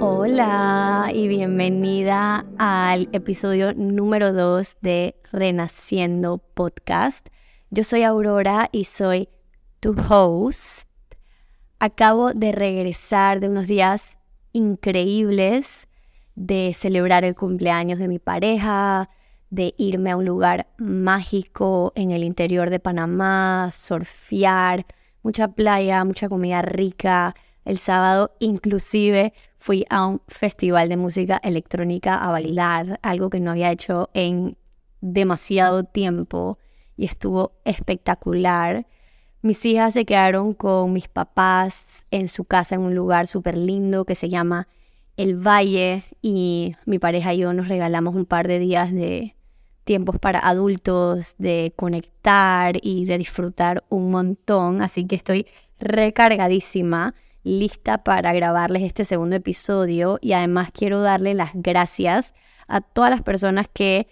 Hola y bienvenida al episodio número 2 de Renaciendo Podcast. Yo soy Aurora y soy tu host. Acabo de regresar de unos días increíbles de celebrar el cumpleaños de mi pareja, de irme a un lugar mágico en el interior de Panamá, surfear, mucha playa, mucha comida rica. El sábado inclusive fui a un festival de música electrónica a bailar, algo que no había hecho en demasiado tiempo y estuvo espectacular. Mis hijas se quedaron con mis papás en su casa en un lugar súper lindo que se llama El Valle y mi pareja y yo nos regalamos un par de días de tiempos para adultos, de conectar y de disfrutar un montón. Así que estoy recargadísima, lista para grabarles este segundo episodio y además quiero darle las gracias a todas las personas que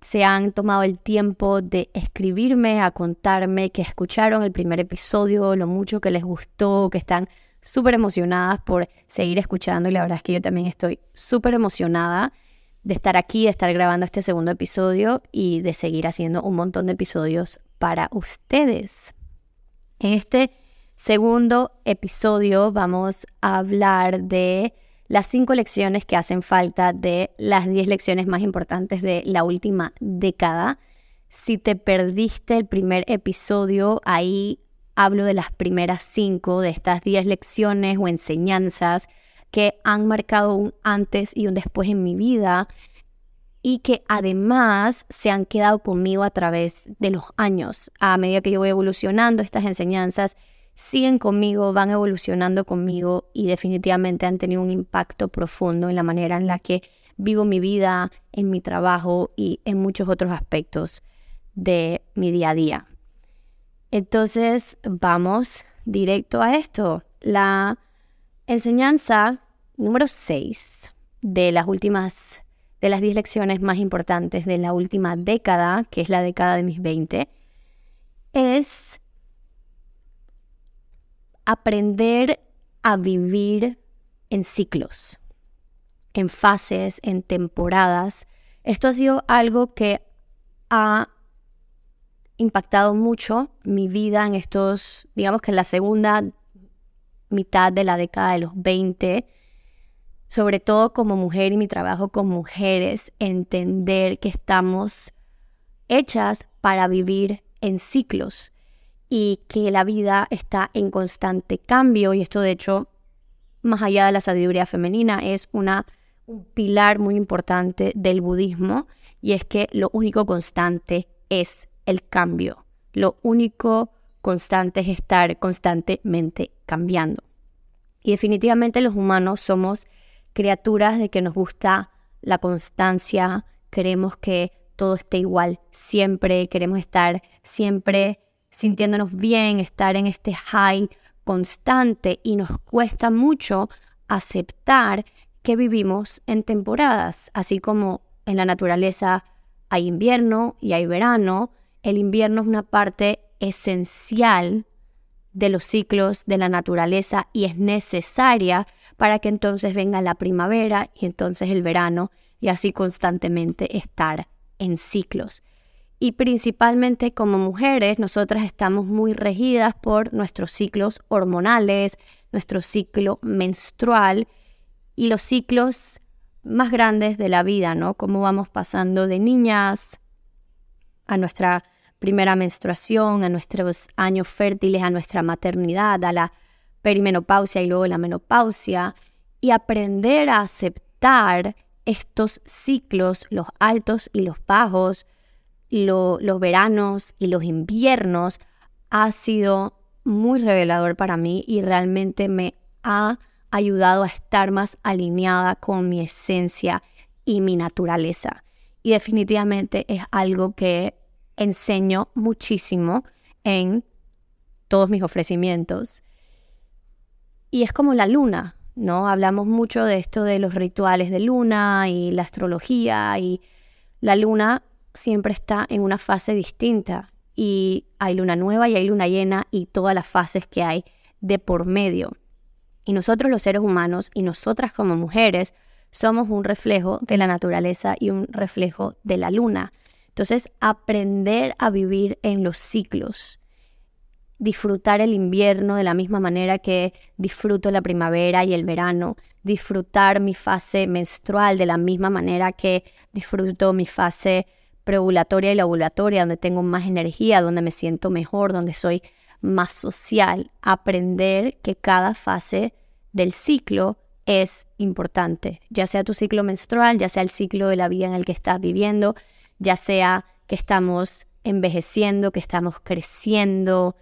se han tomado el tiempo de escribirme, a contarme que escucharon el primer episodio, lo mucho que les gustó, que están súper emocionadas por seguir escuchando y la verdad es que yo también estoy súper emocionada de estar aquí, de estar grabando este segundo episodio y de seguir haciendo un montón de episodios para ustedes. En este segundo episodio vamos a hablar de las cinco lecciones que hacen falta de las diez lecciones más importantes de la última década. Si te perdiste el primer episodio, ahí hablo de las primeras cinco de estas diez lecciones o enseñanzas que han marcado un antes y un después en mi vida y que además se han quedado conmigo a través de los años. A medida que yo voy evolucionando estas enseñanzas, siguen conmigo, van evolucionando conmigo y definitivamente han tenido un impacto profundo en la manera en la que vivo mi vida, en mi trabajo y en muchos otros aspectos de mi día a día. Entonces, vamos directo a esto. La enseñanza número 6 de las últimas, de las 10 lecciones más importantes de la última década, que es la década de mis 20, es aprender a vivir en ciclos, en fases, en temporadas. Esto ha sido algo que ha impactado mucho mi vida en estos, digamos que en la segunda mitad de la década de los 20, sobre todo como mujer y mi trabajo con mujeres, entender que estamos hechas para vivir en ciclos y que la vida está en constante cambio y esto de hecho, más allá de la sabiduría femenina, es una, un pilar muy importante del budismo y es que lo único constante es el cambio. Lo único constante es estar constantemente cambiando. Y definitivamente los humanos somos criaturas de que nos gusta la constancia, queremos que todo esté igual siempre, queremos estar siempre sintiéndonos bien, estar en este high constante y nos cuesta mucho aceptar que vivimos en temporadas, así como en la naturaleza hay invierno y hay verano, el invierno es una parte esencial de los ciclos de la naturaleza y es necesaria para que entonces venga la primavera y entonces el verano y así constantemente estar en ciclos y principalmente como mujeres nosotras estamos muy regidas por nuestros ciclos hormonales, nuestro ciclo menstrual y los ciclos más grandes de la vida, ¿no? Cómo vamos pasando de niñas a nuestra primera menstruación, a nuestros años fértiles, a nuestra maternidad, a la perimenopausia y luego la menopausia, y aprender a aceptar estos ciclos, los altos y los bajos, los veranos y los inviernos ha sido muy revelador para mí y realmente me ha ayudado a estar más alineada con mi esencia y mi naturaleza. Y definitivamente es algo que enseño muchísimo en todos mis ofrecimientos. Y es como la luna, ¿no? Hablamos mucho de esto de los rituales de luna y la astrología y la luna siempre está en una fase distinta y hay luna nueva y hay luna llena y todas las fases que hay de por medio. Y nosotros los seres humanos y nosotras como mujeres somos un reflejo de la naturaleza y un reflejo de la luna. Entonces, aprender a vivir en los ciclos, disfrutar el invierno de la misma manera que disfruto la primavera y el verano, disfrutar mi fase menstrual de la misma manera que disfruto mi fase preovulatoria y la ovulatoria, donde tengo más energía, donde me siento mejor, donde soy más social, aprender que cada fase del ciclo es importante, ya sea tu ciclo menstrual, ya sea el ciclo de la vida en el que estás viviendo, ya sea que estamos envejeciendo, que estamos creciendo,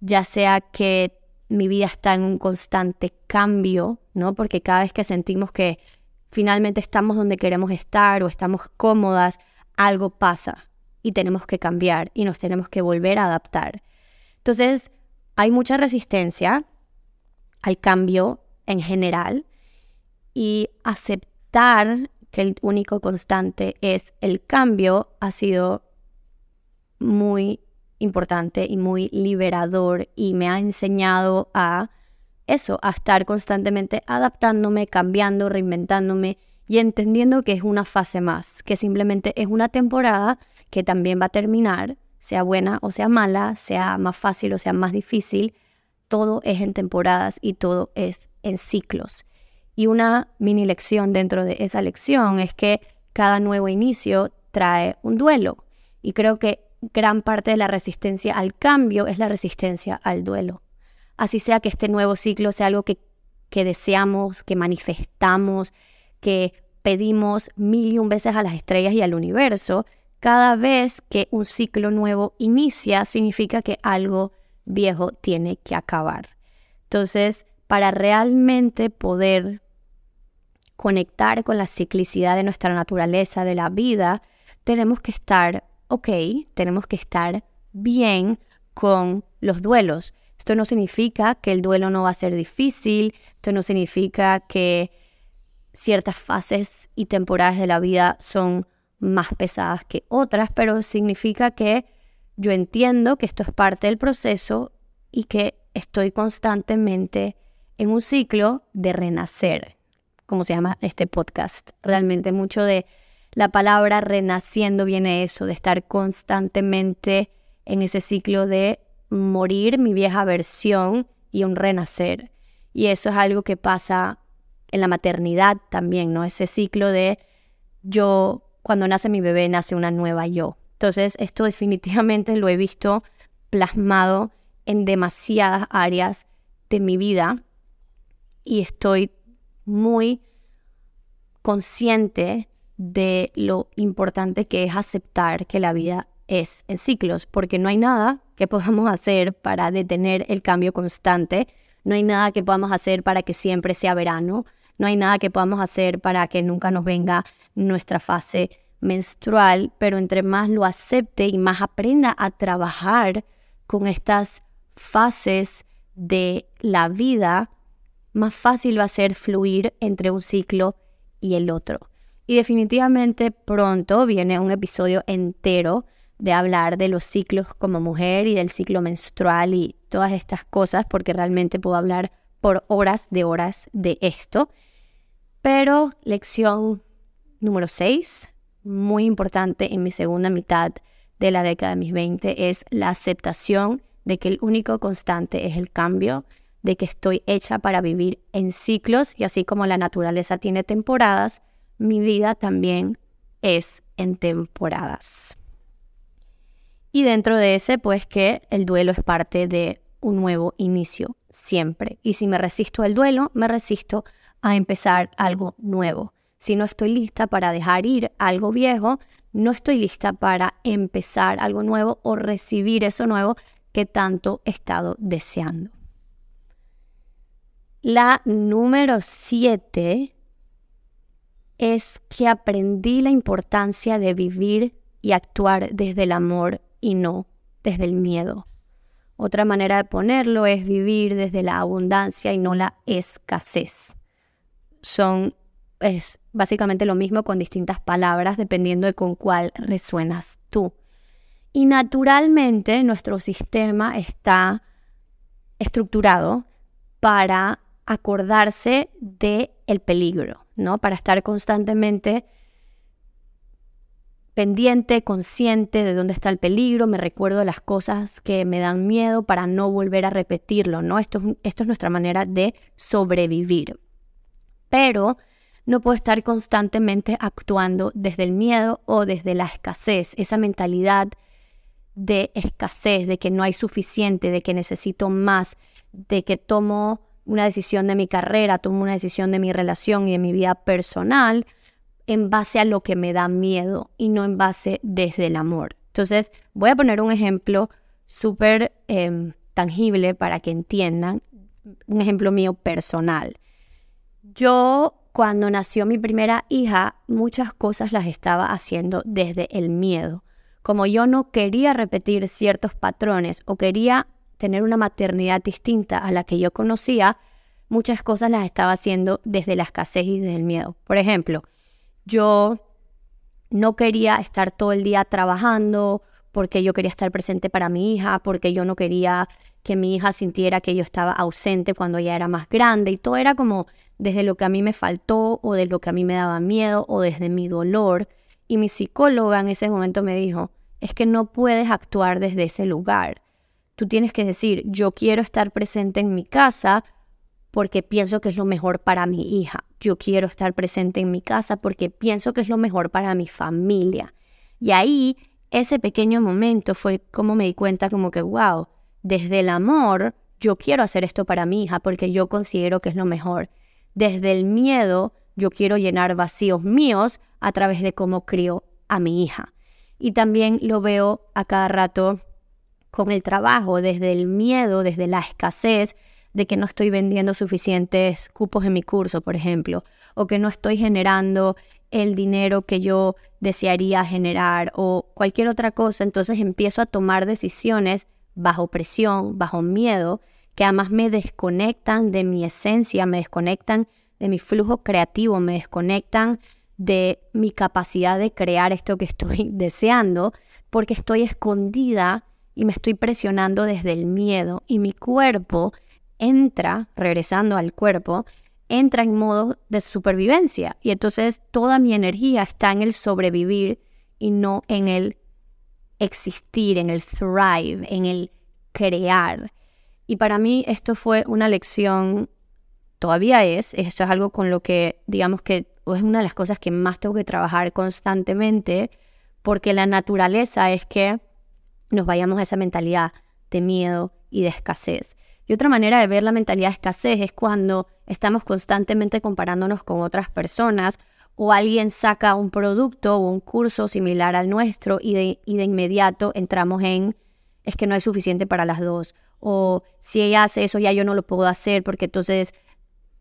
ya sea que mi vida está en un constante cambio, ¿no? Porque cada vez que sentimos que finalmente estamos donde queremos estar o estamos cómodas, algo pasa y tenemos que cambiar y nos tenemos que volver a adaptar. Entonces, hay mucha resistencia al cambio en general y aceptar que el único constante es el cambio ha sido muy importante y muy liberador y me ha enseñado a eso, a estar constantemente adaptándome, cambiando, reinventándome y entendiendo que es una fase más, que simplemente es una temporada que también va a terminar sea buena o sea mala, sea más fácil o sea más difícil, todo es en temporadas y todo es en ciclos. Y una mini lección dentro de esa lección es que cada nuevo inicio trae un duelo. Y creo que gran parte de la resistencia al cambio es la resistencia al duelo. Así sea que este nuevo ciclo sea algo que, que deseamos, que manifestamos, que pedimos mil y un veces a las estrellas y al universo, cada vez que un ciclo nuevo inicia, significa que algo viejo tiene que acabar. Entonces, para realmente poder conectar con la ciclicidad de nuestra naturaleza, de la vida, tenemos que estar ok, tenemos que estar bien con los duelos. Esto no significa que el duelo no va a ser difícil, esto no significa que ciertas fases y temporadas de la vida son más pesadas que otras, pero significa que yo entiendo que esto es parte del proceso y que estoy constantemente en un ciclo de renacer, como se llama este podcast. Realmente mucho de la palabra renaciendo viene eso, de estar constantemente en ese ciclo de morir mi vieja versión y un renacer. Y eso es algo que pasa en la maternidad también, ¿no? Ese ciclo de yo cuando nace mi bebé nace una nueva yo. Entonces, esto definitivamente lo he visto plasmado en demasiadas áreas de mi vida y estoy muy consciente de lo importante que es aceptar que la vida es en ciclos, porque no hay nada que podamos hacer para detener el cambio constante, no hay nada que podamos hacer para que siempre sea verano, no hay nada que podamos hacer para que nunca nos venga nuestra fase menstrual, pero entre más lo acepte y más aprenda a trabajar con estas fases de la vida, más fácil va a ser fluir entre un ciclo y el otro. Y definitivamente pronto viene un episodio entero de hablar de los ciclos como mujer y del ciclo menstrual y todas estas cosas, porque realmente puedo hablar por horas de horas de esto. Pero lección número 6, muy importante en mi segunda mitad de la década de mis 20, es la aceptación de que el único constante es el cambio, de que estoy hecha para vivir en ciclos y así como la naturaleza tiene temporadas, mi vida también es en temporadas. Y dentro de ese, pues que el duelo es parte de un nuevo inicio, siempre. Y si me resisto al duelo, me resisto a empezar algo nuevo. Si no estoy lista para dejar ir algo viejo, no estoy lista para empezar algo nuevo o recibir eso nuevo que tanto he estado deseando. La número siete es que aprendí la importancia de vivir y actuar desde el amor y no desde el miedo. Otra manera de ponerlo es vivir desde la abundancia y no la escasez son es básicamente lo mismo con distintas palabras dependiendo de con cuál resuenas tú. Y naturalmente nuestro sistema está estructurado para acordarse de el peligro, ¿no? Para estar constantemente pendiente, consciente de dónde está el peligro, me recuerdo las cosas que me dan miedo para no volver a repetirlo, ¿no? Esto es nuestra manera de sobrevivir. Pero no puedo estar constantemente actuando desde el miedo o desde la escasez, esa mentalidad de escasez, de que no hay suficiente, de que necesito más, de que tomo una decisión de mi carrera, tomo una decisión de mi relación y de mi vida personal en base a lo que me da miedo y no en base desde el amor. Entonces, voy a poner un ejemplo súper em, tangible para que entiendan, un ejemplo mío personal. Yo, cuando nació mi primera hija, muchas cosas las estaba haciendo desde el miedo. Como yo no quería repetir ciertos patrones o quería tener una maternidad distinta a la que yo conocía, muchas cosas las estaba haciendo desde la escasez y desde el miedo. Por ejemplo, yo no quería estar todo el día trabajando porque yo quería estar presente para mi hija, porque yo no quería que mi hija sintiera que yo estaba ausente cuando ella era más grande y todo era como desde lo que a mí me faltó o de lo que a mí me daba miedo o desde mi dolor. Y mi psicóloga en ese momento me dijo, es que no puedes actuar desde ese lugar. Tú tienes que decir, yo quiero estar presente en mi casa porque pienso que es lo mejor para mi hija. Yo quiero estar presente en mi casa porque pienso que es lo mejor para mi familia. Y ahí, ese pequeño momento fue como me di cuenta como que, wow, desde el amor, yo quiero hacer esto para mi hija porque yo considero que es lo mejor. Desde el miedo, yo quiero llenar vacíos míos a través de cómo crío a mi hija. Y también lo veo a cada rato con el trabajo, desde el miedo, desde la escasez, de que no estoy vendiendo suficientes cupos en mi curso, por ejemplo, o que no estoy generando el dinero que yo desearía generar o cualquier otra cosa, entonces empiezo a tomar decisiones bajo presión, bajo miedo, que además me desconectan de mi esencia, me desconectan de mi flujo creativo, me desconectan de mi capacidad de crear esto que estoy deseando, porque estoy escondida y me estoy presionando desde el miedo y mi cuerpo entra, regresando al cuerpo, entra en modo de supervivencia. Y entonces toda mi energía está en el sobrevivir y no en el existir, en el thrive, en el crear. Y para mí esto fue una lección, todavía es, esto es algo con lo que digamos que es una de las cosas que más tengo que trabajar constantemente, porque la naturaleza es que nos vayamos a esa mentalidad de miedo y de escasez. Y otra manera de ver la mentalidad de escasez es cuando estamos constantemente comparándonos con otras personas o alguien saca un producto o un curso similar al nuestro y de, y de inmediato entramos en es que no hay suficiente para las dos. O si ella hace eso ya yo no lo puedo hacer porque entonces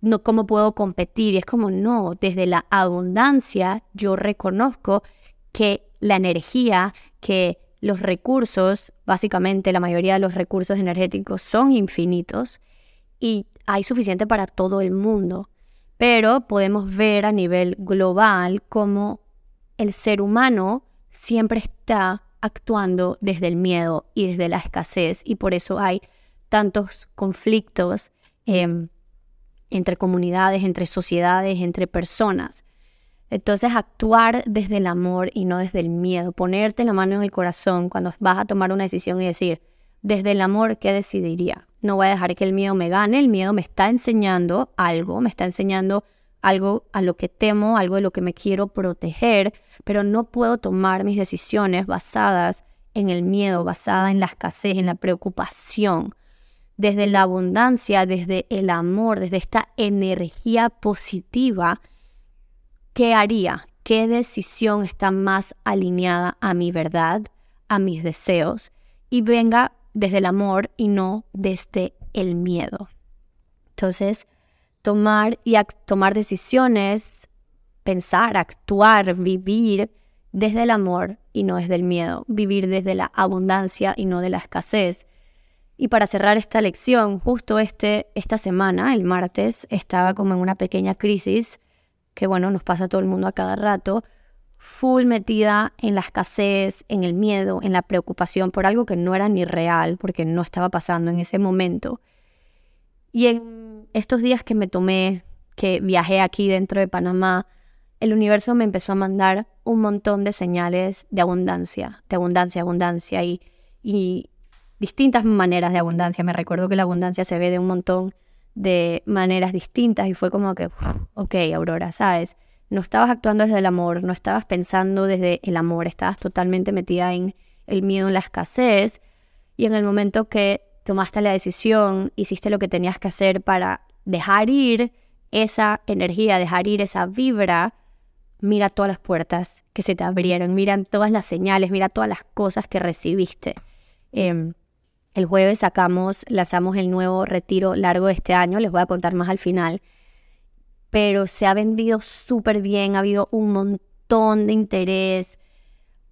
no cómo puedo competir. Y es como no, desde la abundancia yo reconozco que la energía, que los recursos, básicamente la mayoría de los recursos energéticos son infinitos y hay suficiente para todo el mundo. Pero podemos ver a nivel global cómo el ser humano siempre está actuando desde el miedo y desde la escasez y por eso hay tantos conflictos em, entre comunidades, entre sociedades, entre personas. Entonces actuar desde el amor y no desde el miedo, ponerte la mano en el corazón cuando vas a tomar una decisión y decir, desde el amor, ¿qué decidiría? No voy a dejar que el miedo me gane, el miedo me está enseñando algo, me está enseñando algo a lo que temo, algo de lo que me quiero proteger, pero no puedo tomar mis decisiones basadas en el miedo, basada en la escasez, en la preocupación, desde la abundancia, desde el amor, desde esta energía positiva ¿qué haría? ¿Qué decisión está más alineada a mi verdad, a mis deseos? Y venga desde el amor y no desde el miedo. Entonces, tomar y tomar decisiones, pensar, actuar, vivir desde el amor y no desde el miedo, vivir desde la abundancia y no de la escasez. Y para cerrar esta lección, justo este, esta semana, el martes, estaba como en una pequeña crisis que bueno, nos pasa a todo el mundo a cada rato, full metida en la escasez, en el miedo, en la preocupación por algo que no era ni real, porque no estaba pasando en ese momento. Y en estos días que me tomé, que viajé aquí dentro de Panamá, el universo me empezó a mandar un montón de señales de abundancia, de abundancia, abundancia y, y distintas maneras de abundancia. Me recuerdo que la abundancia se ve de un montón de maneras distintas y fue como que, ok, Aurora, ¿sabes? No estabas actuando desde el amor, no estabas pensando desde el amor, estabas totalmente metida en el miedo, en la escasez y en el momento que tomaste la decisión, hiciste lo que tenías que hacer para dejar ir esa energía, dejar ir esa vibra, mira todas las puertas que se te abrieron, mira todas las señales, mira todas las cosas que recibiste. Em, el jueves sacamos, lanzamos el nuevo retiro largo de este año, les voy a contar más al final, pero se ha vendido súper bien, ha habido un montón de interés.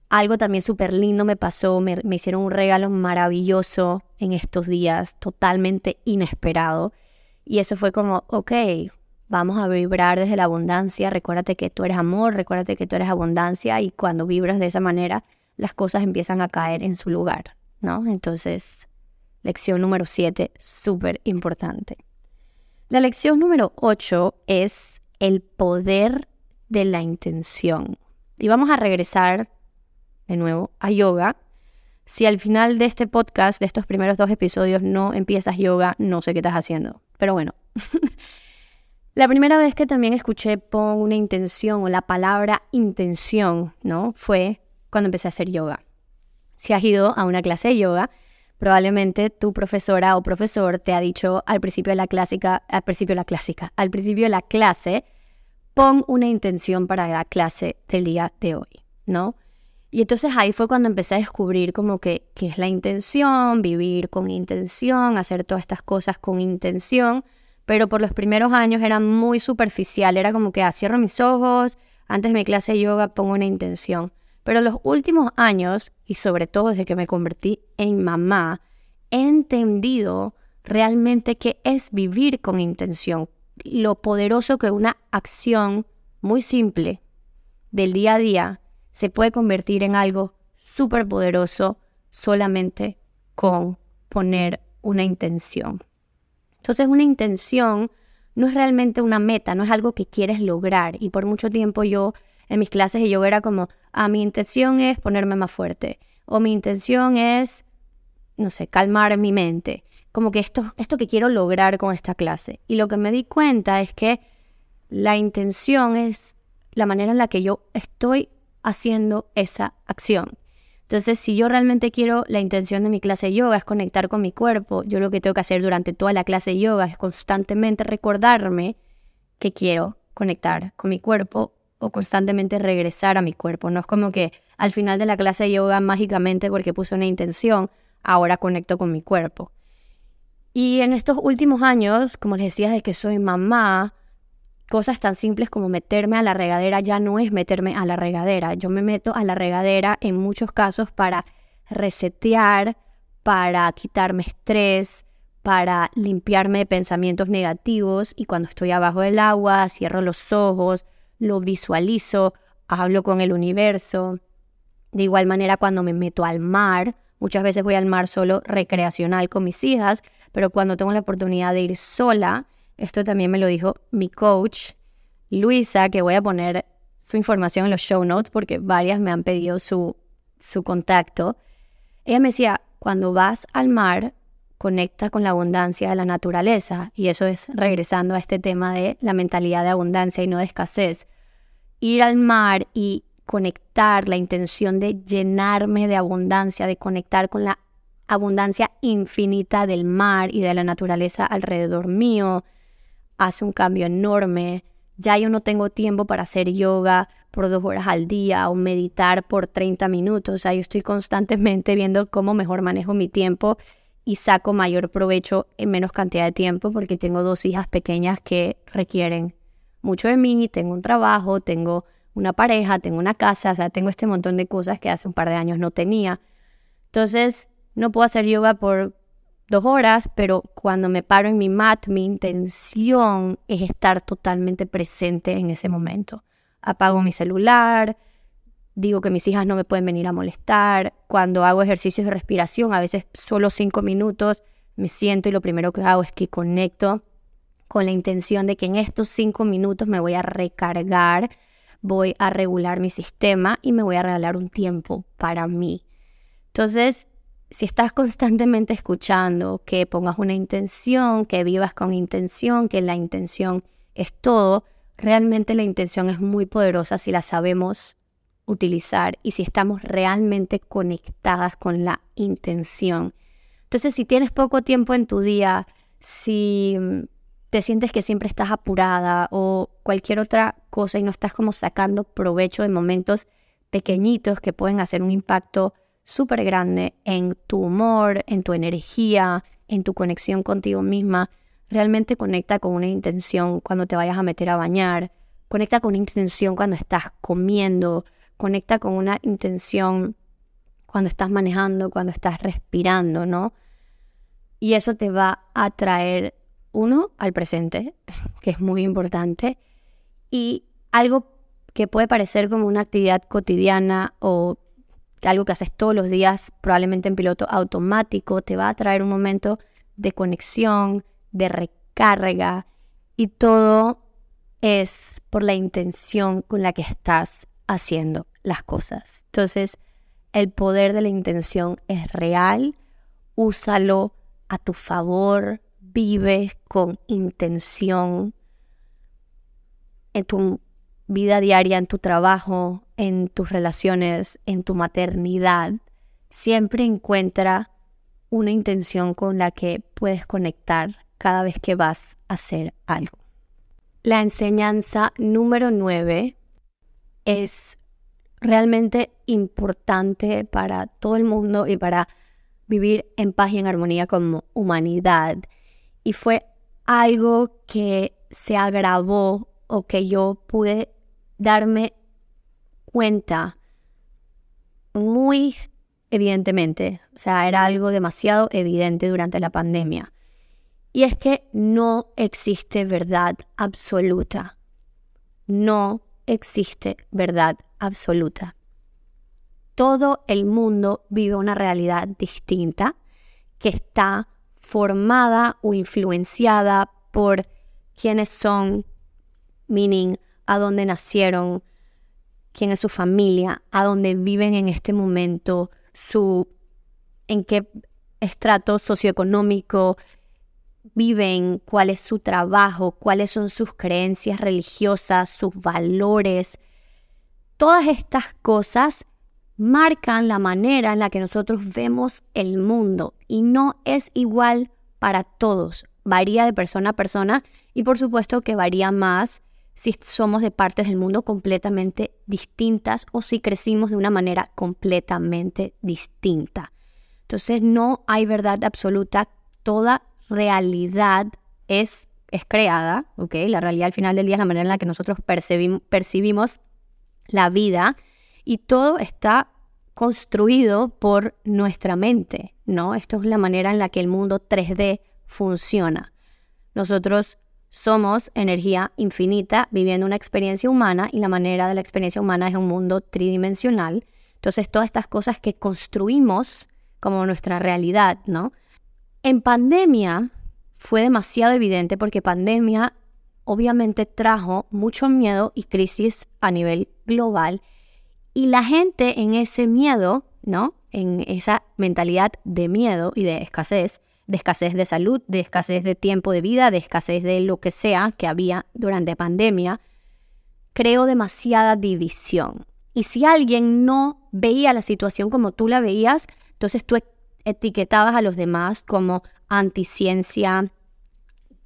Algo también súper lindo me pasó, me, me hicieron un regalo maravilloso en estos días, totalmente inesperado. Y eso fue como, ok, vamos a vibrar desde la abundancia, recuérdate que tú eres amor, recuérdate que tú eres abundancia y cuando vibras de esa manera, las cosas empiezan a caer en su lugar, ¿no? Entonces, Lección número 7, súper importante. La lección número 8 es el poder de la intención. Y vamos a regresar de nuevo a yoga. Si al final de este podcast, de estos primeros dos episodios, no empiezas yoga, no sé qué estás haciendo. Pero bueno, la primera vez que también escuché pon una intención o la palabra intención, ¿no? Fue cuando empecé a hacer yoga. Si has ido a una clase de yoga, Probablemente tu profesora o profesor te ha dicho al principio de la clásica, al principio de la clásica, al principio de la clase, pon una intención para la clase del día de hoy, ¿no? Y entonces ahí fue cuando empecé a descubrir como que qué es la intención, vivir con intención, hacer todas estas cosas con intención, pero por los primeros años era muy superficial, era como que ah, cierro mis ojos, antes de mi clase de yoga pongo una intención. Pero los últimos años, y sobre todo desde que me convertí en mamá, he entendido realmente qué es vivir con intención, lo poderoso que una acción muy simple del día a día se puede convertir en algo súper poderoso solamente con poner una intención. Entonces una intención no es realmente una meta, no es algo que quieres lograr. Y por mucho tiempo yo en mis clases de yoga era como, ah, mi intención es ponerme más fuerte o mi intención es, no sé, calmar mi mente. Como que esto, esto que quiero lograr con esta clase. Y lo que me di cuenta es que la intención es la manera en la que yo estoy haciendo esa acción. Entonces, si yo realmente quiero, la intención de mi clase de yoga es conectar con mi cuerpo, yo lo que tengo que hacer durante toda la clase de yoga es constantemente recordarme que quiero conectar con mi cuerpo o constantemente regresar a mi cuerpo. No es como que al final de la clase de yoga mágicamente porque puse una intención, ahora conecto con mi cuerpo. Y en estos últimos años, como les decía, de que soy mamá, cosas tan simples como meterme a la regadera ya no es meterme a la regadera. Yo me meto a la regadera en muchos casos para resetear, para quitarme estrés, para limpiarme de pensamientos negativos y cuando estoy abajo del agua cierro los ojos, lo visualizo, hablo con el universo. De igual manera, cuando me meto al mar, muchas veces voy al mar solo recreacional con mis hijas, pero cuando tengo la oportunidad de ir sola, esto también me lo dijo mi coach, Luisa, que voy a poner su información en los show notes porque varias me han pedido su, su contacto. Ella me decía, cuando vas al mar, conecta con la abundancia de la naturaleza. Y eso es regresando a este tema de la mentalidad de abundancia y no de escasez. Ir al mar y conectar la intención de llenarme de abundancia, de conectar con la abundancia infinita del mar y de la naturaleza alrededor mío, hace un cambio enorme. Ya yo no tengo tiempo para hacer yoga por dos horas al día o meditar por 30 minutos. O sea, yo estoy constantemente viendo cómo mejor manejo mi tiempo y saco mayor provecho en menos cantidad de tiempo porque tengo dos hijas pequeñas que requieren mucho de mí, tengo un trabajo, tengo una pareja, tengo una casa, o sea, tengo este montón de cosas que hace un par de años no tenía. Entonces, no puedo hacer yoga por dos horas, pero cuando me paro en mi mat, mi intención es estar totalmente presente en ese momento. Apago mi celular, digo que mis hijas no me pueden venir a molestar. Cuando hago ejercicios de respiración, a veces solo cinco minutos, me siento y lo primero que hago es que conecto con la intención de que en estos cinco minutos me voy a recargar, voy a regular mi sistema y me voy a regalar un tiempo para mí. Entonces, si estás constantemente escuchando que pongas una intención, que vivas con intención, que la intención es todo, realmente la intención es muy poderosa si la sabemos utilizar y si estamos realmente conectadas con la intención. Entonces, si tienes poco tiempo en tu día, si mm, te sientes que siempre estás apurada o cualquier otra cosa y no estás como sacando provecho de momentos pequeñitos que pueden hacer un impacto súper grande en tu humor, en tu energía, en tu conexión contigo misma, realmente conecta con una intención cuando te vayas a meter a bañar, conecta con una intención cuando estás comiendo, conecta con una intención cuando estás manejando, cuando estás respirando, ¿no? Y eso te va a traer, uno, al presente, que es muy importante, y algo que puede parecer como una actividad cotidiana o algo que haces todos los días, probablemente en piloto automático, te va a traer un momento de conexión, de recarga y todo es por la intención con la que estás haciendo las cosas. Entonces, el poder de la intención es real, úsalo a tu favor, vive con intención en tu vida diaria, en tu trabajo, en tus relaciones, en tu maternidad. Siempre encuentra una intención con la que puedes conectar cada vez que vas a hacer algo. La enseñanza número 9 es realmente importante para todo el mundo y para vivir en paz y en armonía como humanidad. Y fue algo que se agravó o que yo pude darme cuenta muy evidentemente. O sea, era algo demasiado evidente durante la pandemia. Y es que no existe verdad absoluta. No existe verdad absoluta. Todo el mundo vive una realidad distinta que está formada o influenciada por quiénes son, meaning a dónde nacieron, quién es su familia, a dónde viven en este momento, su en qué estrato socioeconómico viven, cuál es su trabajo, cuáles son sus creencias religiosas, sus valores. Todas estas cosas marcan la manera en la que nosotros vemos el mundo y no es igual para todos. Varía de persona a persona y por supuesto que varía más si somos de partes del mundo completamente distintas o si crecimos de una manera completamente distinta. Entonces no hay verdad absoluta, toda realidad es, es creada, ¿ok? La realidad al final del día es la manera en la que nosotros percibimos la vida y todo está construido por nuestra mente, ¿no? Esto es la manera en la que el mundo 3D funciona. Nosotros somos energía infinita viviendo una experiencia humana y la manera de la experiencia humana es un mundo tridimensional. Entonces, todas estas cosas que construimos como nuestra realidad, ¿no? En pandemia fue demasiado evidente porque pandemia obviamente trajo mucho miedo y crisis a nivel global y la gente en ese miedo, ¿no? En esa mentalidad de miedo y de escasez, de escasez de salud, de escasez de tiempo de vida, de escasez de lo que sea que había durante pandemia, creó demasiada división. Y si alguien no veía la situación como tú la veías, entonces tú etiquetabas a los demás como anticiencia,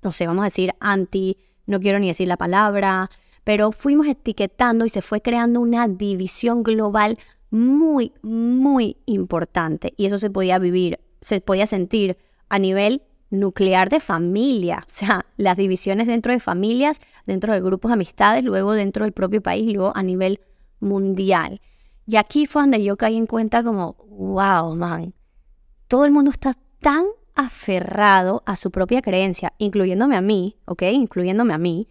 no sé, vamos a decir anti, no quiero ni decir la palabra, pero fuimos etiquetando y se fue creando una división global muy, muy importante. Y eso se podía vivir, se podía sentir a nivel nuclear de familia, o sea, las divisiones dentro de familias, dentro de grupos de amistades, luego dentro del propio país, luego a nivel mundial. Y aquí fue donde yo caí en cuenta como, wow, man, todo el mundo está tan aferrado a su propia creencia, incluyéndome a mí, ¿ok? Incluyéndome a mí.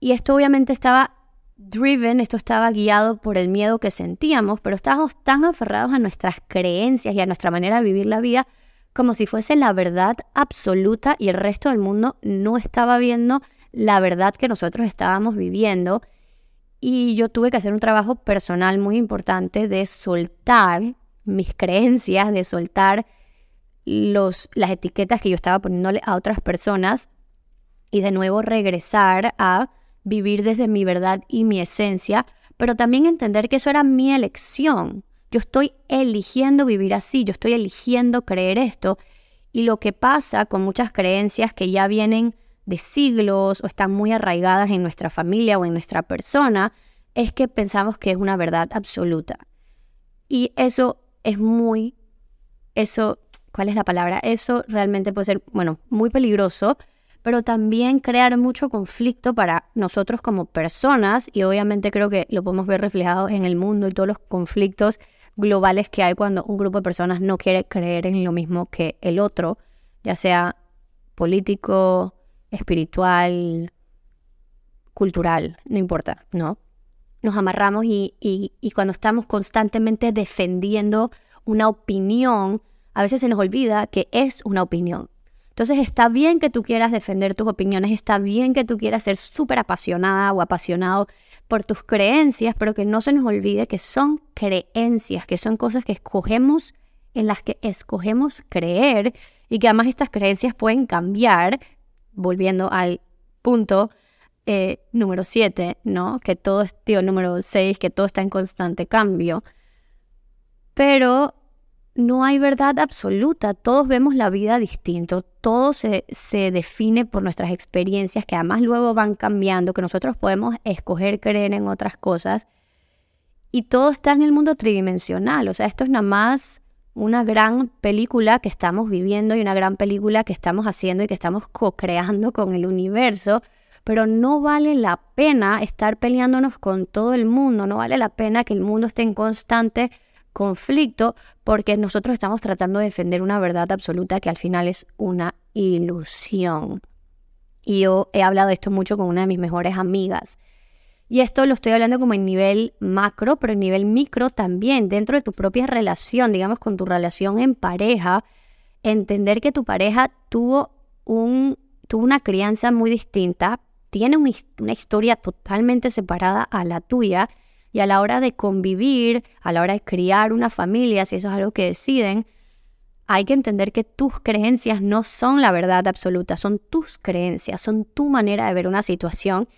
Y esto obviamente estaba driven, esto estaba guiado por el miedo que sentíamos, pero estábamos tan aferrados a nuestras creencias y a nuestra manera de vivir la vida como si fuese la verdad absoluta y el resto del mundo no estaba viendo la verdad que nosotros estábamos viviendo. Y yo tuve que hacer un trabajo personal muy importante de soltar mis creencias, de soltar los, las etiquetas que yo estaba poniéndole a otras personas y de nuevo regresar a vivir desde mi verdad y mi esencia, pero también entender que eso era mi elección. Yo estoy eligiendo vivir así, yo estoy eligiendo creer esto. Y lo que pasa con muchas creencias que ya vienen de siglos o están muy arraigadas en nuestra familia o en nuestra persona, es que pensamos que es una verdad absoluta. Y eso es muy, eso, ¿cuál es la palabra? Eso realmente puede ser, bueno, muy peligroso, pero también crear mucho conflicto para nosotros como personas y obviamente creo que lo podemos ver reflejado en el mundo y todos los conflictos globales que hay cuando un grupo de personas no quiere creer en lo mismo que el otro, ya sea político, espiritual, cultural, no importa, ¿no? Nos amarramos y, cuando estamos constantemente defendiendo una opinión, a veces se nos olvida que es una opinión. Entonces está bien que tú quieras defender tus opiniones, está bien que tú quieras ser súper apasionada o apasionado por tus creencias, pero que no se nos olvide que son creencias, que son cosas que escogemos, en las que escogemos creer y que además estas creencias pueden cambiar volviendo al punto eh, número 7, ¿no? Que todo tío, número 6, que todo está en constante cambio. Pero no hay verdad absoluta, todos vemos la vida distinto, todo se, se, define por nuestras experiencias que además luego van cambiando, que nosotros podemos escoger creer en otras cosas. Y todo está en el mundo tridimensional, o sea, esto es nada más una gran película que estamos viviendo y una gran película que estamos haciendo y que estamos co-creando con el universo, pero no vale la pena estar peleándonos con todo el mundo, no vale la pena que el mundo esté en constante conflicto porque nosotros estamos tratando de defender una verdad absoluta que al final es una ilusión. Y yo he hablado de esto mucho con una de mis mejores amigas. Y esto lo estoy hablando como en nivel macro, pero en nivel micro también, dentro de tu propia relación, digamos con tu relación en pareja, entender que tu pareja tuvo, un, tuvo una crianza muy distinta, tiene una historia totalmente separada a la tuya, y a la hora de convivir, a la hora de criar una familia, si eso es algo que deciden, hay que entender que tus creencias no son la verdad absoluta, son tus creencias, son tu manera de ver una situación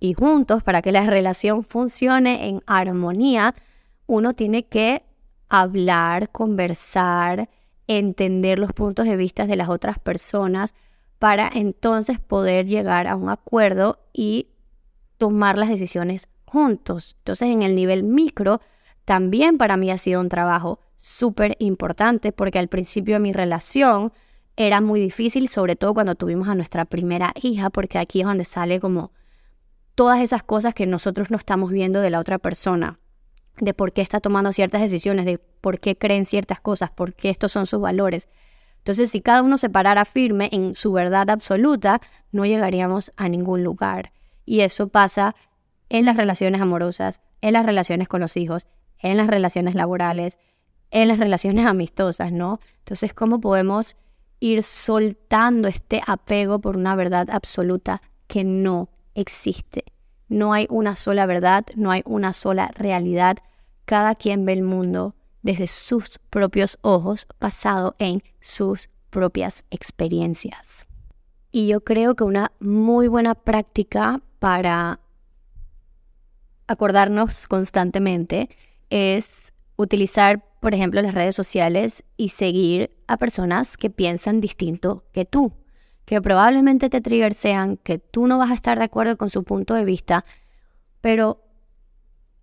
y juntos, para que la relación funcione en armonía, uno tiene que hablar, conversar, entender los puntos de vista de las otras personas para entonces poder llegar a un acuerdo y tomar las decisiones juntos. Entonces en el nivel micro también para mí ha sido un trabajo súper importante porque al principio de mi relación era muy difícil, sobre todo cuando tuvimos a nuestra primera hija, porque aquí es donde sale como todas esas cosas que nosotros no estamos viendo de la otra persona, de por qué está tomando ciertas decisiones, de por qué creen ciertas cosas, por qué estos son sus valores. Entonces, si cada uno se parara firme en su verdad absoluta, no llegaríamos a ningún lugar. Y eso pasa en las relaciones amorosas, en las relaciones con los hijos, en las relaciones laborales, en las relaciones amistosas, ¿no? Entonces, ¿cómo podemos ir soltando este apego por una verdad absoluta que no existe. No hay una sola verdad, no hay una sola realidad. Cada quien ve el mundo desde sus propios ojos, basado en sus propias experiencias. Y yo creo que una muy buena práctica para acordarnos constantemente es utilizar, por ejemplo, las redes sociales y seguir a personas que piensan distinto que tú que probablemente te triggersean, que tú no vas a estar de acuerdo con su punto de vista, pero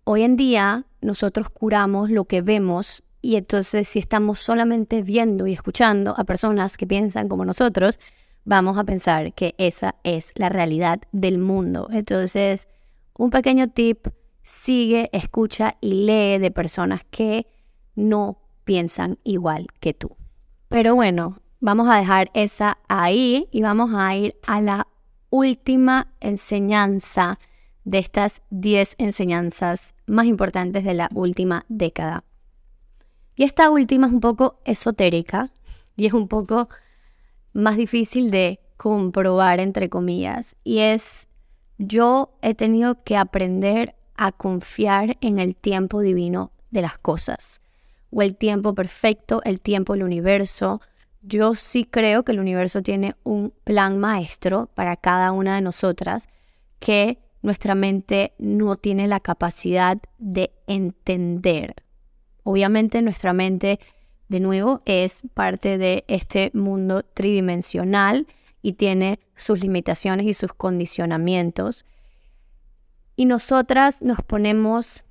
hoy en día nosotros curamos lo que vemos y entonces si estamos solamente viendo y escuchando a personas que piensan como nosotros, vamos a pensar que esa es la realidad del mundo. Entonces, un pequeño tip, sigue, escucha y lee de personas que no piensan igual que tú. Pero bueno, Vamos a dejar esa ahí y vamos a ir a la última enseñanza de estas 10 enseñanzas más importantes de la última década. Y esta última es un poco esotérica, y es un poco más difícil de comprobar, entre comillas. Y es, yo he tenido que aprender a confiar en el tiempo divino de las cosas, o el tiempo perfecto, el tiempo del universo. Yo sí creo que el universo tiene un plan maestro para cada una de nosotras que nuestra mente no tiene la capacidad de entender. Obviamente nuestra mente, de nuevo, es parte de este mundo tridimensional y tiene sus limitaciones y sus condicionamientos. Y nosotras nos ponemos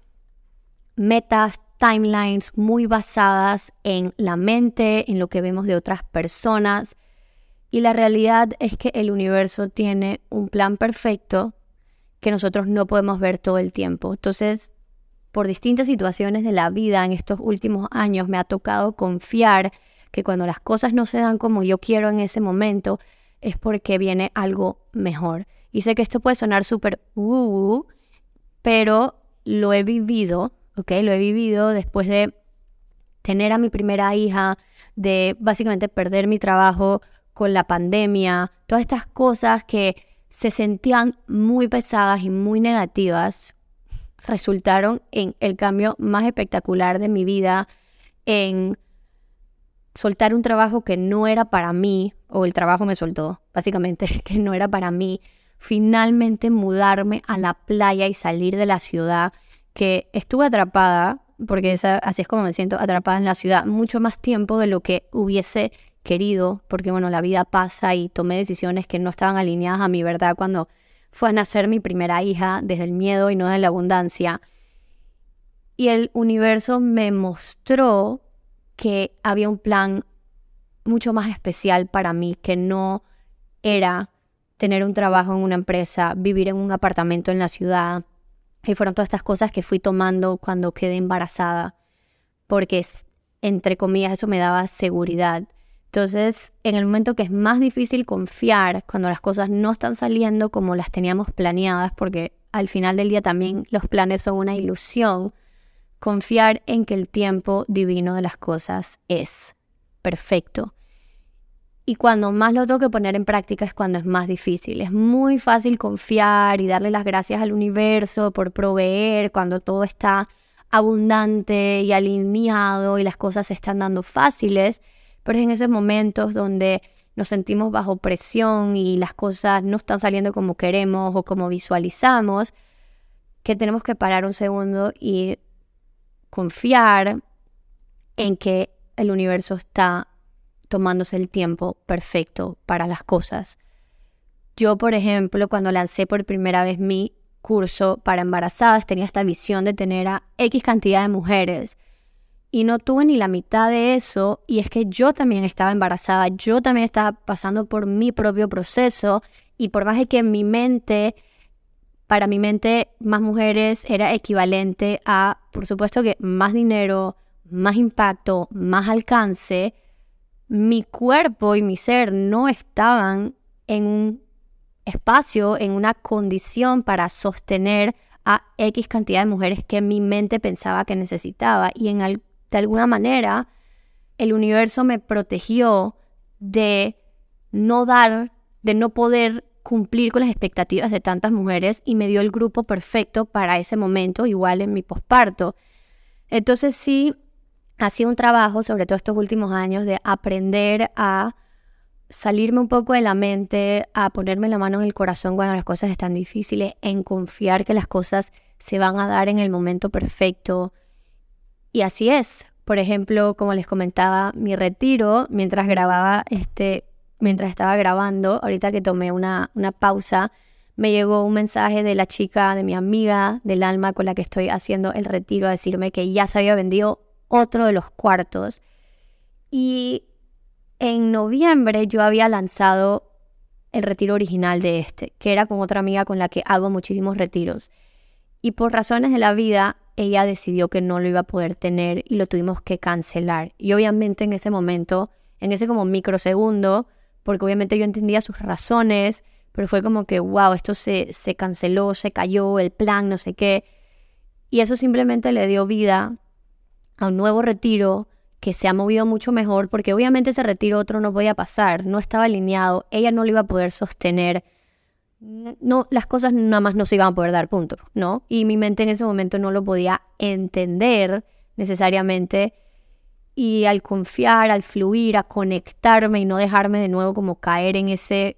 metas, timelines muy basadas en la mente, en lo que vemos de otras personas. Y la realidad es que el universo tiene un plan perfecto que nosotros no podemos ver todo el tiempo. Entonces, por distintas situaciones de la vida en estos últimos años me ha tocado confiar que cuando las cosas no se dan como yo quiero en ese momento, es porque viene algo mejor. Y sé que esto puede sonar súper uh, pero lo he vivido, ¿ok? Lo he vivido después de tener a mi primera hija, de básicamente perder mi trabajo con la pandemia, todas estas cosas que se sentían muy pesadas y muy negativas, resultaron en el cambio más espectacular de mi vida, en soltar un trabajo que no era para mí, o el trabajo me soltó, básicamente, que no era para mí, finalmente mudarme a la playa y salir de la ciudad, que estuve atrapada, porque así es como me siento, atrapada en la ciudad, mucho más tiempo de lo que hubiese querido, porque bueno, la vida pasa y tomé decisiones que no estaban alineadas a mi verdad cuando fue a nacer mi primera hija desde el miedo y no de la abundancia. Y el universo me mostró que había un plan mucho más especial para mí, que no era tener un trabajo en una empresa, vivir en un apartamento en la ciudad. Y fueron todas estas cosas que fui tomando cuando quedé embarazada, porque entre comillas eso me daba seguridad. Entonces, en el momento que es más difícil confiar, cuando las cosas no están saliendo como las teníamos planeadas, porque al final del día también los planes son una ilusión, confiar en que el tiempo divino de las cosas es perfecto. Y cuando más lo tengo que poner en práctica es cuando es más difícil. Es muy fácil confiar y darle las gracias al universo por proveer cuando todo está abundante y alineado y las cosas se están dando fáciles pero es en esos momentos donde nos sentimos bajo presión y las cosas no están saliendo como queremos o como visualizamos, que tenemos que parar un segundo y confiar en que el universo está tomándose el tiempo perfecto para las cosas. Yo, por ejemplo, cuando lancé por primera vez mi curso para embarazadas, tenía esta visión de tener a X cantidad de mujeres y no tuve ni la mitad de eso y es que yo también estaba embarazada, yo también estaba pasando por mi propio proceso y por más de que en mi mente, para mi mente, más mujeres era equivalente a, por supuesto que más dinero, más impacto, más alcance, mi cuerpo y mi ser no estaban en un espacio, en una condición para sostener a X cantidad de mujeres que mi mente pensaba que necesitaba. Y en, de alguna manera, el universo me protegió de no dar, de no poder cumplir con las expectativas de tantas mujeres y me dio el grupo perfecto para ese momento, igual en mi posparto. Entonces sí, ha sido un trabajo, sobre todo estos últimos años, de aprender a salirme un poco de la mente, a ponerme la mano en el corazón cuando las cosas están difíciles, en confiar que las cosas se van a dar en el momento perfecto, y así es. Por ejemplo, como les comentaba, mi retiro mientras grababa este, mientras estaba grabando, ahorita que tomé una, una pausa, me llegó un mensaje de la chica, de mi amiga del alma con la que estoy haciendo el retiro, a decirme que ya se había vendido otro de los cuartos. Y en noviembre yo había lanzado el retiro original de este, que era con otra amiga con la que hago muchísimos retiros. Y por razones de la vida, ella decidió que no lo iba a poder tener y lo tuvimos que cancelar. Y obviamente en ese momento, en ese como microsegundo, porque obviamente yo entendía sus razones, pero fue como que, wow, esto se, se canceló, se cayó, el plan, no sé qué. Y eso simplemente le dio vida a un nuevo retiro que se ha movido mucho mejor, porque obviamente ese retiro otro no podía pasar, no estaba alineado, ella no lo iba a poder sostener, no, las cosas nada más no se iban a poder dar, punto, ¿no? Y mi mente en ese momento no lo podía entender necesariamente. Y al confiar, al fluir, a conectarme y no dejarme de nuevo como caer en ese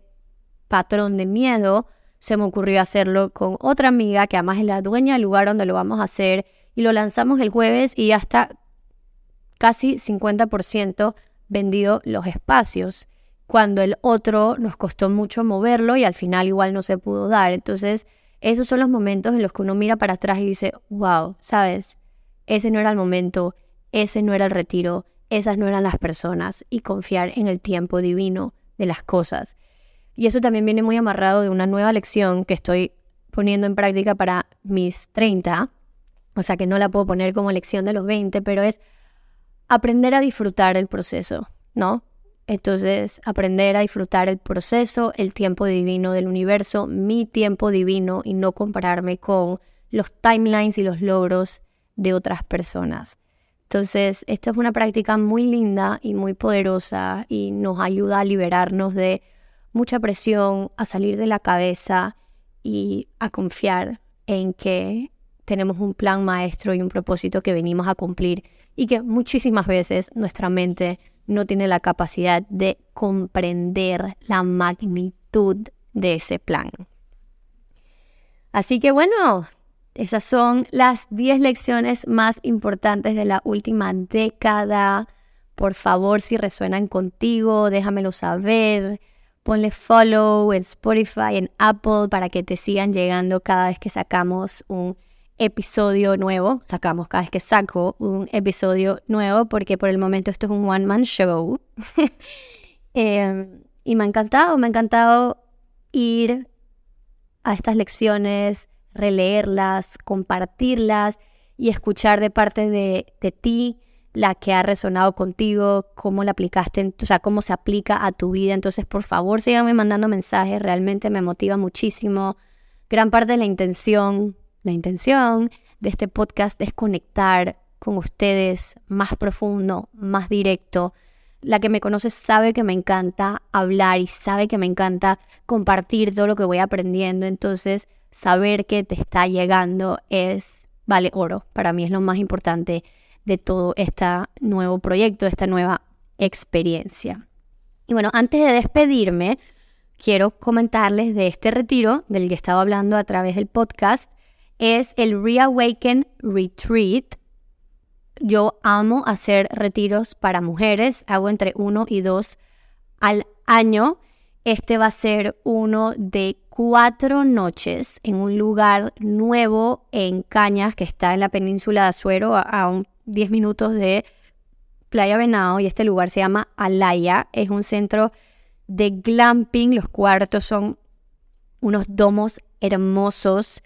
patrón de miedo, se me ocurrió hacerlo con otra amiga que además es la dueña del lugar donde lo vamos a hacer y lo lanzamos el jueves y ya está casi 50% vendido los espacios, cuando el otro nos costó mucho moverlo y al final igual no se pudo dar. Entonces, esos son los momentos en los que uno mira para atrás y dice, wow, sabes, ese no era el momento, ese no era el retiro, esas no eran las personas y confiar en el tiempo divino de las cosas. Y eso también viene muy amarrado de una nueva lección que estoy poniendo en práctica para mis 30, o sea que no la puedo poner como lección de los 20, pero es aprender a disfrutar el proceso, ¿no? Entonces, aprender a disfrutar el proceso, el tiempo divino del universo, mi tiempo divino y no compararme con los timelines y los logros de otras personas. Entonces, esta es una práctica muy linda y muy poderosa y nos ayuda a liberarnos de mucha presión, a salir de la cabeza y a confiar en que tenemos un plan maestro y un propósito que venimos a cumplir y que muchísimas veces nuestra mente no tiene la capacidad de comprender la magnitud de ese plan. Así que bueno, esas son las 10 lecciones más importantes de la última década. Por favor, si resuenan contigo, déjamelo saber. Ponle follow en Spotify, en Apple, para que te sigan llegando cada vez que sacamos un episodio nuevo. Sacamos cada vez que saco un episodio nuevo, porque por el momento esto es un one-man show. Em, y me ha encantado, me ha encantado ir a estas lecciones, releerlas, compartirlas y escuchar de parte de, de ti la que ha resonado contigo, cómo la aplicaste, o sea, cómo se aplica a tu vida. Entonces, por favor, síganme mandando mensajes, realmente me motiva muchísimo. Gran parte de la intención, la intención de este podcast es conectar con ustedes más profundo, más directo. La que me conoce sabe que me encanta hablar y sabe que me encanta compartir todo lo que voy aprendiendo. Entonces, saber que te está llegando es, vale, oro. Para mí es lo más importante de todo este nuevo proyecto, esta nueva experiencia. Y bueno, antes de despedirme, quiero comentarles de este retiro del que he estado hablando a través del podcast. Es el Reawaken Retreat. Yo amo hacer retiros para mujeres, hago entre uno y dos al año. Este va a ser uno de cuatro noches en un lugar nuevo en Cañas, que está en la península de Azuero, a, a 10 minutos de Playa Venado y este lugar se llama Alaya. Es un centro de glamping. Los cuartos son unos domos hermosos.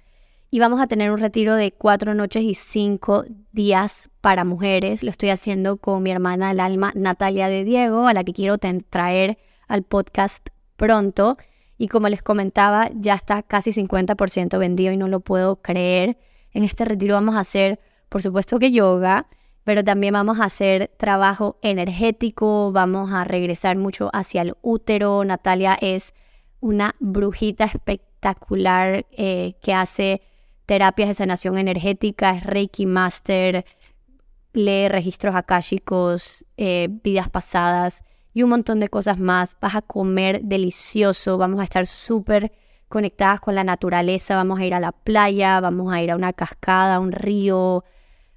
Y vamos a tener un retiro de cuatro noches y cinco días para mujeres. Lo estoy haciendo con mi hermana del alma, Natalia de Diego, a la que quiero traer al podcast pronto. Y como les comentaba, ya está casi 50% vendido y no lo puedo creer. En este retiro vamos a hacer por supuesto que yoga, pero también vamos a hacer trabajo energético, vamos a regresar mucho hacia el útero. Natalia es una brujita espectacular eh, que hace terapias de sanación energética, es Reiki Master, lee registros akáshicos, eh, vidas pasadas y un montón de cosas más. Vas a comer delicioso, vamos a estar súper conectadas con la naturaleza, vamos a ir a la playa, vamos a ir a una cascada, a un río,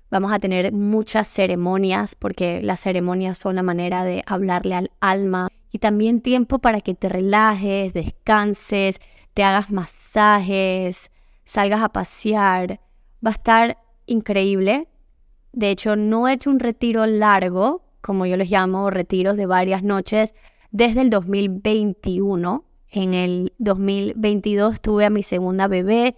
Vamos a tener muchas ceremonias porque las ceremonias son la manera de hablarle al alma y también tiempo para que te relajes, descanses, te hagas masajes, salgas a pasear. Va a estar increíble. De hecho, no he hecho un retiro largo, como yo les llamo, retiros de varias noches, desde el 2021. En el 2022 tuve a mi segunda bebé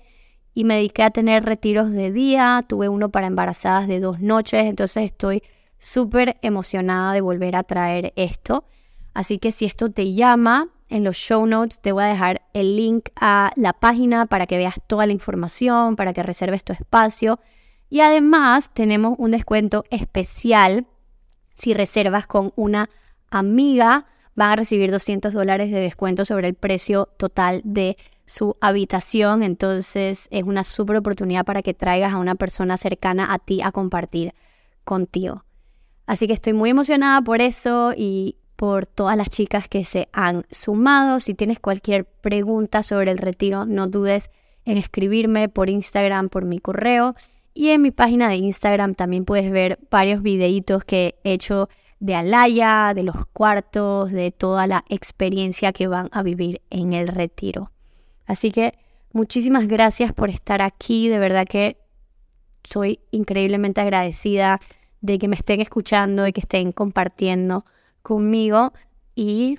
y me dediqué a tener retiros de día, tuve uno para embarazadas de dos noches, entonces estoy súper emocionada de volver a traer esto. Así que si esto te llama, en los show notes te voy a dejar el link a la página para que veas toda la información, para que reserves tu espacio. Y además tenemos un descuento especial Si reservas con una amiga, van a recibir 200 dólares de descuento sobre el precio total de su habitación. Entonces es una súper oportunidad para que traigas a una persona cercana a ti a compartir contigo. Así que estoy muy emocionada por eso y por todas las chicas que se han sumado. Si tienes cualquier pregunta sobre el retiro, no dudes en escribirme por Instagram, por mi correo. Y en mi página de Instagram también puedes ver varios videitos que he hecho de Alaya, de los cuartos, de toda la experiencia que van a vivir en el retiro. Así que muchísimas gracias por estar aquí, de verdad que soy increíblemente agradecida de que me estén escuchando, de que estén compartiendo conmigo y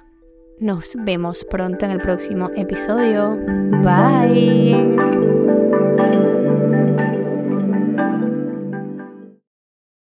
nos vemos pronto en el próximo episodio. Bye.